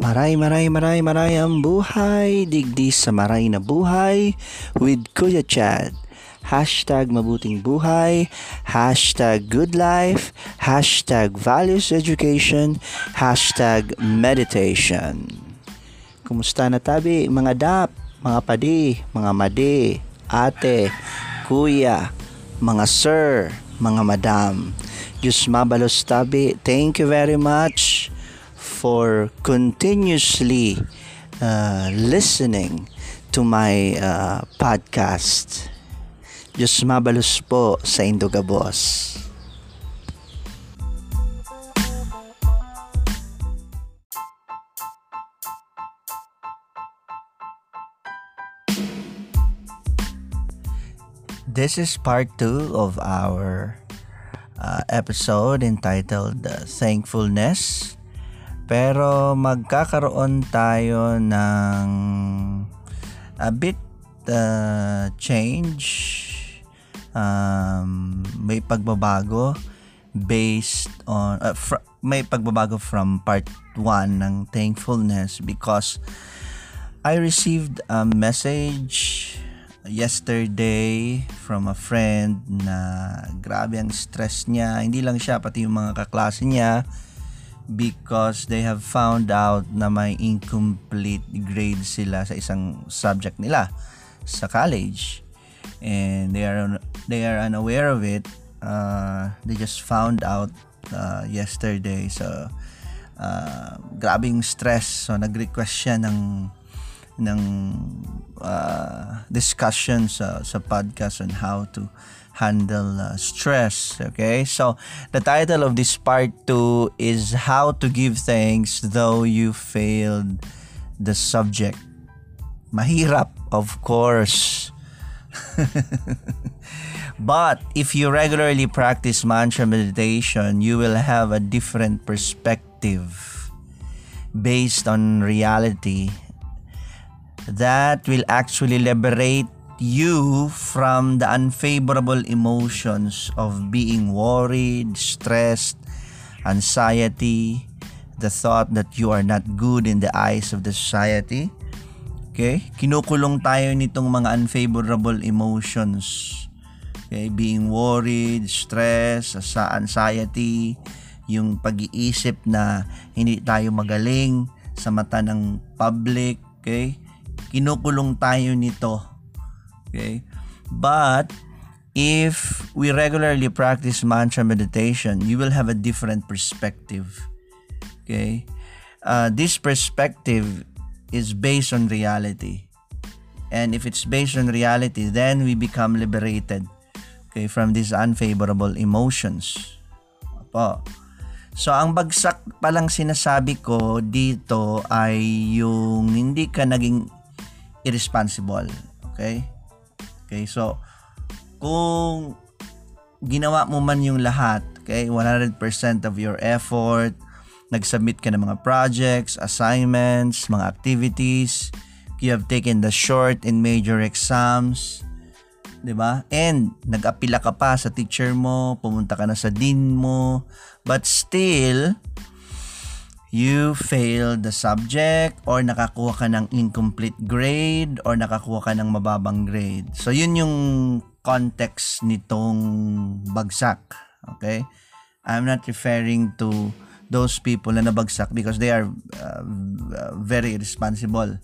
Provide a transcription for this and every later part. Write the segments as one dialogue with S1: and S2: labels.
S1: Maray, maray, maray, maray ang buhay. Digdi sa maray na buhay with Kuya Chad. Hashtag mabuting buhay, hashtag good life, hashtag values education, hashtag meditation. Kumusta na tabi mga dap, mga padi, mga madi, ate, kuya, mga sir, mga madam. Diyos mabalos tabi, thank you very much for continuously uh, listening to my uh, podcast. Diyos mabalos po sa Indoga Boss. This is part two of our uh, episode entitled uh, Thankfulness. Pero magkakaroon tayo ng a bit uh, change. Um, may pagbabago based on uh, fr- may pagbabago from part 1 ng thankfulness because I received a message yesterday from a friend na grabe ang stress niya. Hindi lang siya, pati yung mga kaklase niya because they have found out na may incomplete grade sila sa isang subject nila sa college. And they are they are unaware of it. Uh, they just found out uh, yesterday. So uh, grabing stress. So nag-request siya ng ng uh, discussion sa, sa podcast on how to handle uh, stress. Okay, so the title of this part 2 is How to Give Thanks Though You Failed the Subject. Mahirap, of course. but if you regularly practice mantra meditation, you will have a different perspective based on reality that will actually liberate you from the unfavorable emotions of being worried, stressed, anxiety, the thought that you are not good in the eyes of the society. Okay? Kinukulong tayo nitong mga unfavorable emotions. Okay? Being worried, stress, anxiety, yung pag-iisip na hindi tayo magaling sa mata ng public. Okay? kinukulong tayo nito. Okay? But if we regularly practice mantra meditation, you will have a different perspective. Okay? Uh, this perspective is based on reality. And if it's based on reality, then we become liberated okay, from these unfavorable emotions. Opo. So, ang bagsak palang sinasabi ko dito ay yung hindi ka naging irresponsible. Okay? Okay, so kung ginawa mo man yung lahat, okay, 100% of your effort, nag-submit ka ng mga projects, assignments, mga activities, you have taken the short and major exams, 'di ba? And nag-apila ka pa sa teacher mo, pumunta ka na sa dean mo, but still you failed the subject or nakakuha ka ng incomplete grade or nakakuha ka ng mababang grade. So yun yung context nitong bagsak. Okay? I'm not referring to those people na nabagsak because they are uh, very responsible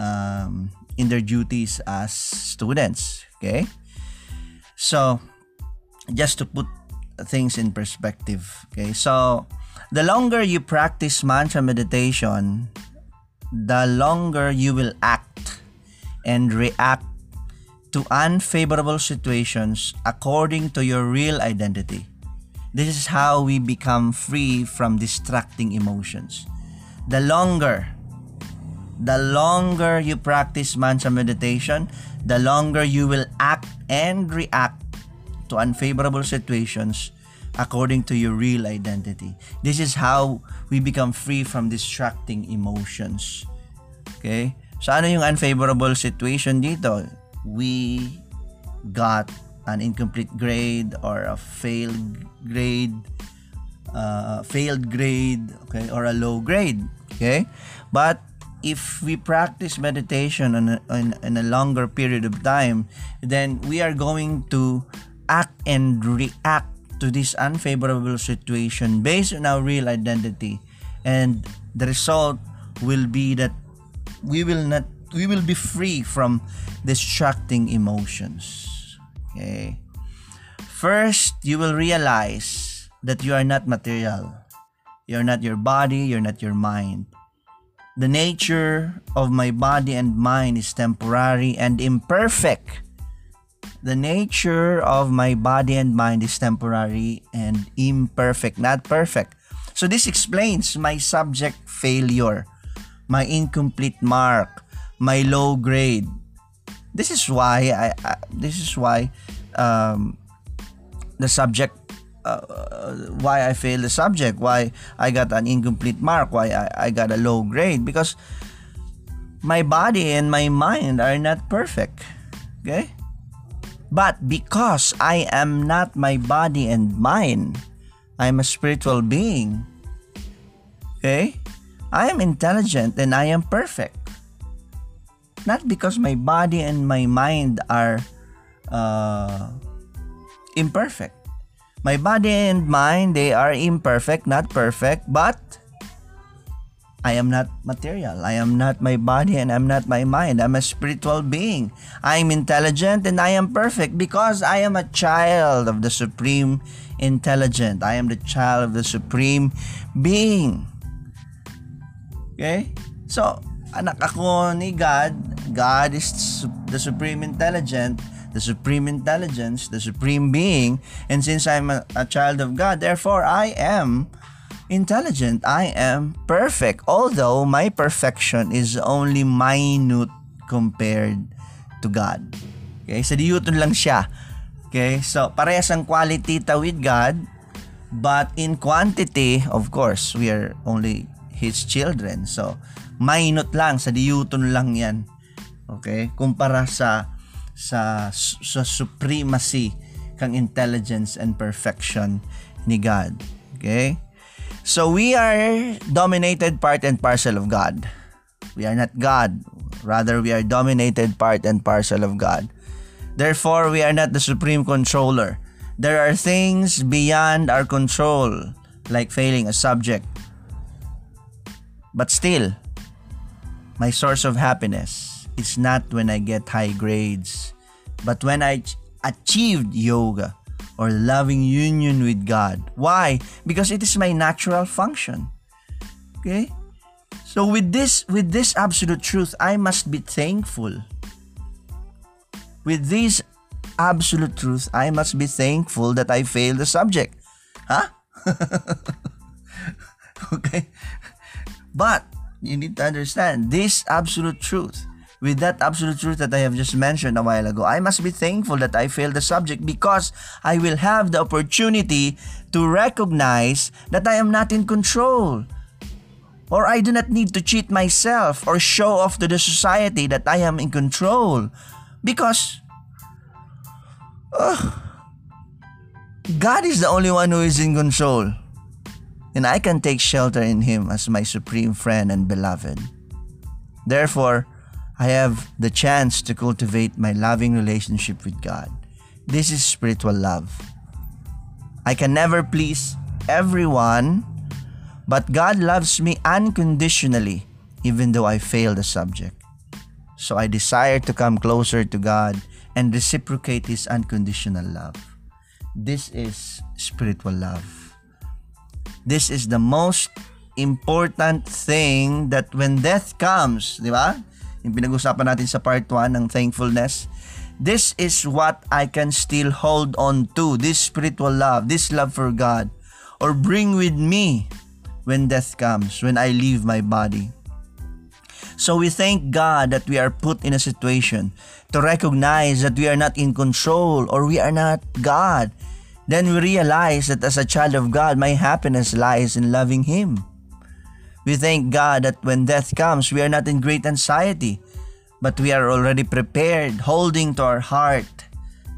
S1: um, in their duties as students. Okay? So, just to put things in perspective. Okay? So, the longer you practice mantra meditation, the longer you will act and react to unfavorable situations according to your real identity. This is how we become free from distracting emotions. The longer the longer you practice mantra meditation, the longer you will act and react to unfavorable situations according to your real identity. This is how we become free from distracting emotions. Okay? So ano yung unfavorable situation dito? We got an incomplete grade or a failed grade, uh, failed grade, okay, or a low grade. Okay? But if we practice meditation on a, on, in a longer period of time, then we are going to act and react to this unfavorable situation based on our real identity. And the result will be that we will not we will be free from distracting emotions. Okay. First, you will realize that you are not material. You're not your body, you're not your mind. The nature of my body and mind is temporary and imperfect. The nature of my body and mind is temporary and imperfect, not perfect. So this explains my subject failure, my incomplete mark, my low grade. This is why I, I this is why um, the subject uh, why I failed the subject, why I got an incomplete mark, why I, I got a low grade because my body and my mind are not perfect. Okay? But because I am not my body and mind, I'm a spiritual being. Okay? I am intelligent and I am perfect. Not because my body and my mind are uh, imperfect. My body and mind, they are imperfect, not perfect, but I am not material. I am not my body and I'm not my mind. I'm a spiritual being. I'm intelligent and I am perfect because I am a child of the Supreme Intelligent. I am the child of the Supreme Being. Okay? So, anak ako ni God. God is the Supreme Intelligent the supreme intelligence, the supreme being. And since I'm a, a child of God, therefore I am intelligent. I am perfect. Although my perfection is only minute compared to God. Okay? Sa diyuton lang siya. Okay? So, parehas ang quality ta with God. But in quantity, of course, we are only His children. So, minute lang. Sa diyuton lang yan. Okay? Kumpara sa sa sa supremacy kang intelligence and perfection ni God. Okay? So we are dominated part and parcel of God. We are not God. Rather, we are dominated part and parcel of God. Therefore, we are not the supreme controller. There are things beyond our control, like failing a subject. But still, my source of happiness is not when I get high grades, but when I achieved yoga or loving union with God. Why? Because it is my natural function. Okay? So with this with this absolute truth, I must be thankful. With this absolute truth, I must be thankful that I failed the subject. Huh? okay? But you need to understand this absolute truth with that absolute truth that I have just mentioned a while ago, I must be thankful that I failed the subject because I will have the opportunity to recognize that I am not in control. Or I do not need to cheat myself or show off to the society that I am in control. Because uh, God is the only one who is in control. And I can take shelter in Him as my supreme friend and beloved. Therefore, I have the chance to cultivate my loving relationship with God. This is spiritual love. I can never please everyone, but God loves me unconditionally, even though I fail the subject. So I desire to come closer to God and reciprocate His unconditional love. This is spiritual love. This is the most important thing that when death comes, di ba? Yung pinag-usapan natin sa part 1 ng thankfulness, this is what I can still hold on to, this spiritual love, this love for God, or bring with me when death comes, when I leave my body. So we thank God that we are put in a situation to recognize that we are not in control or we are not God. Then we realize that as a child of God, my happiness lies in loving Him. We thank God that when death comes, we are not in great anxiety, but we are already prepared, holding to our heart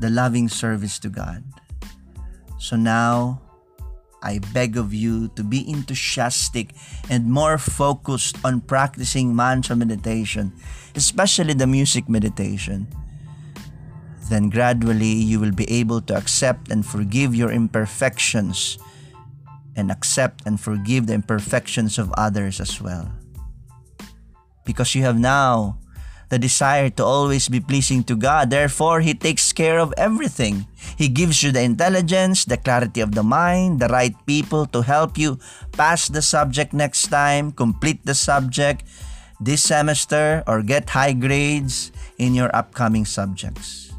S1: the loving service to God. So now, I beg of you to be enthusiastic and more focused on practicing mantra meditation, especially the music meditation. Then gradually you will be able to accept and forgive your imperfections and accept and forgive the imperfections of others as well. Because you have now the desire to always be pleasing to God. Therefore, He takes care of everything. He gives you the intelligence, the clarity of the mind, the right people to help you pass the subject next time, complete the subject this semester, or get high grades in your upcoming subjects.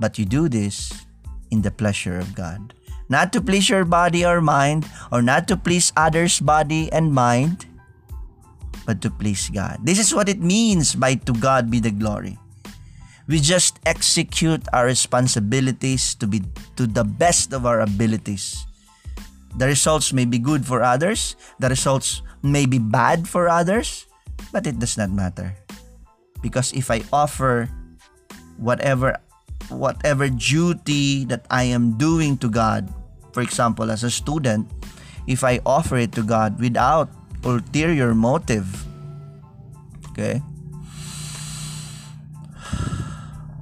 S1: But you do this in the pleasure of God. Not to please your body or mind, or not to please others' body and mind, but to please God. This is what it means by to God be the glory. We just execute our responsibilities to be to the best of our abilities. The results may be good for others, the results may be bad for others, but it does not matter. Because if I offer whatever whatever duty that I am doing to God, for example, as a student, if I offer it to God without ulterior motive. Okay?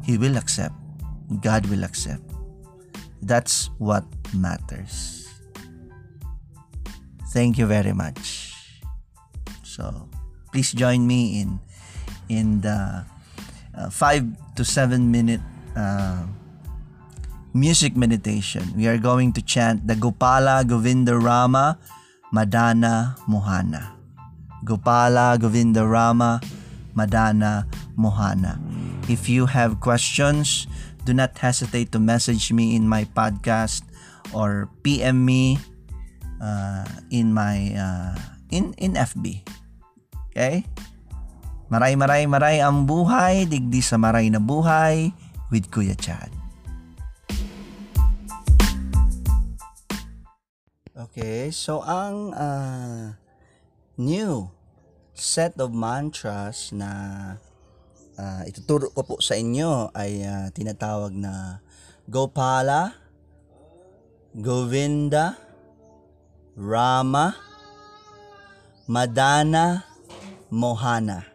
S1: He will accept. God will accept. That's what matters. Thank you very much. So, please join me in in the uh, 5 to 7 minute uh, music meditation. We are going to chant the Gopala Govinda Rama Madana Mohana. Gopala Govinda Rama Madana Mohana. If you have questions, do not hesitate to message me in my podcast or PM me uh, in my uh, in in FB. Okay? Maray maray maray ang buhay, digdi sa maray na buhay with Kuya Chad. Okay, so ang uh, new set of mantras na uh, ituturo ko po sa inyo ay uh, tinatawag na Gopala, Govinda, Rama, Madana, Mohana.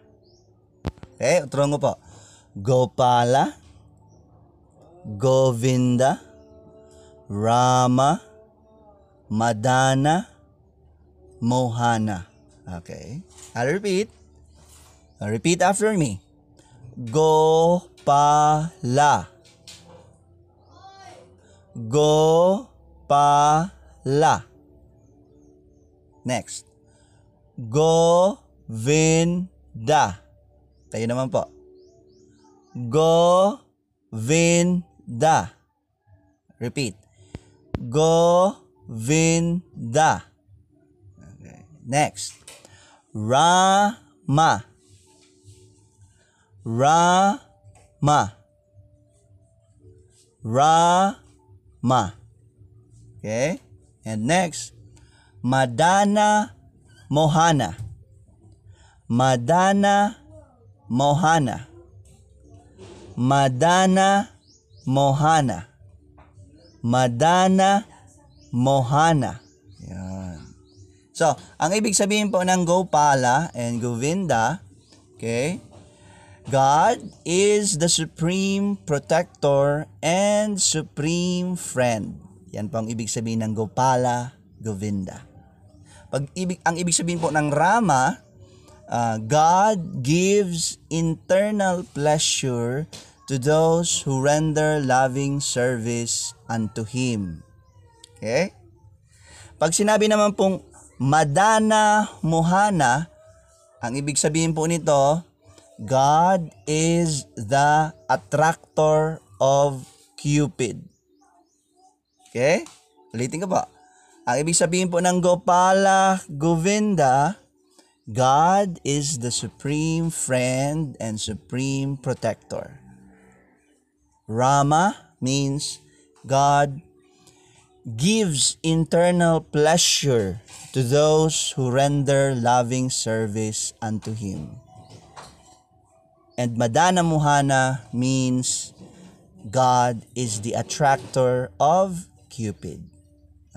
S1: Okay, uturo ko po. Gopala, Govinda, Rama, Madana Mohana. Okay. I'll repeat. Repeat after me. Gopala. Gopala. Next. Govinda. Tayo naman po. Govinda. Repeat. Go Vinda. Okay. Next. Rama. Rama. Rama. Okay? And next, Madana Mohana. Madana Mohana. Madana Mohana. Madana Mohana. Yan. So, ang ibig sabihin po ng Gopala and Govinda, okay, God is the supreme protector and supreme friend. Yan po ang ibig sabihin ng Gopala, Govinda. Pag ibig, ang ibig sabihin po ng Rama, uh, God gives internal pleasure to those who render loving service unto Him. Okay? Pag sinabi naman pong Madana Mohana, ang ibig sabihin po nito, God is the attractor of Cupid. Okay? Ulitin ko po. Ang ibig sabihin po ng Gopala Govinda, God is the supreme friend and supreme protector. Rama means God gives internal pleasure to those who render loving service unto Him. And Madana Muhana means God is the attractor of Cupid.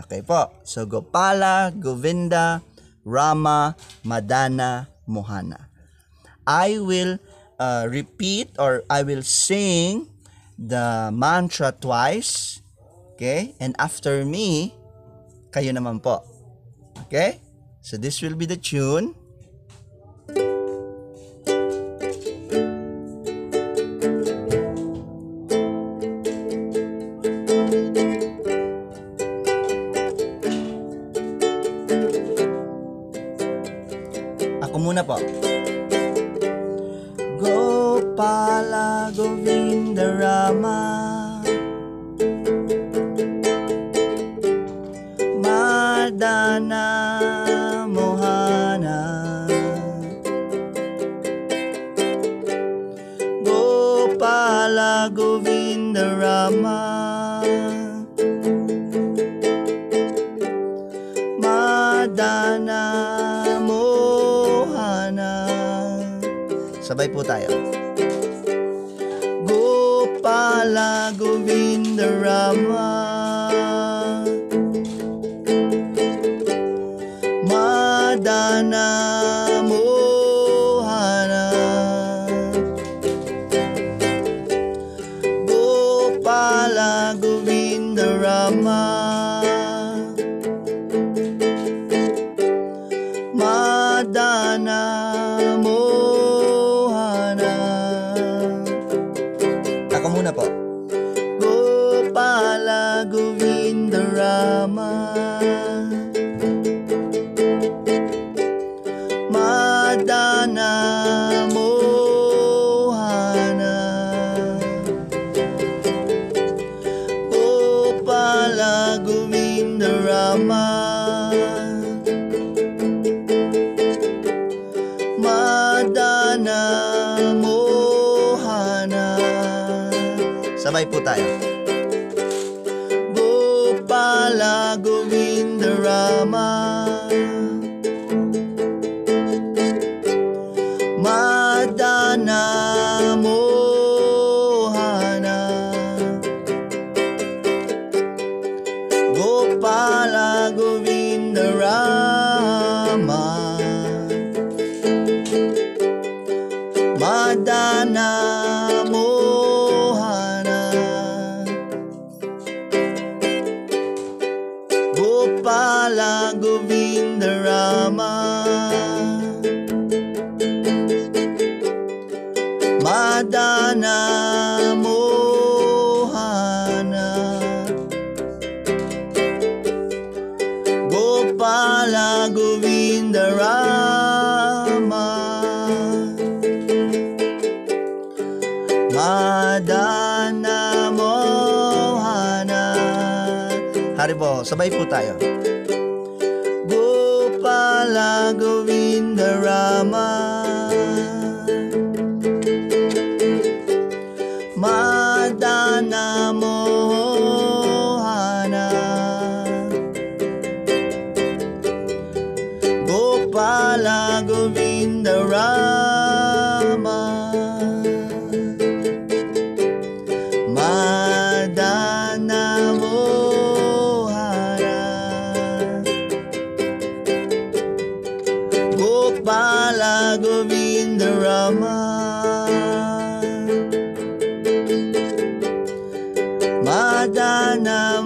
S1: Okay po. So, Gopala, Govinda, Rama, Madana, Mohana. I will uh, repeat or I will sing the mantra twice. Okay? And after me, kayo naman po. Okay? So this will be the tune. Gopala Govinda Rama Mohana. Gopala Govinda Rama Mardana Mohana. Sabay po tayo. kasama Madana. Govinda Rama. Madana. tayo. Gopala Govinda Rama Sadana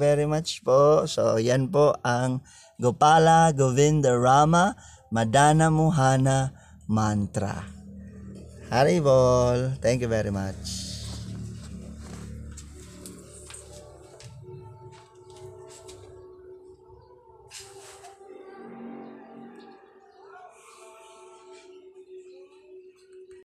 S1: very much po. So, yan po ang Gopala Govinda Rama Madana Muhana Mantra. Haribol. Thank you very much.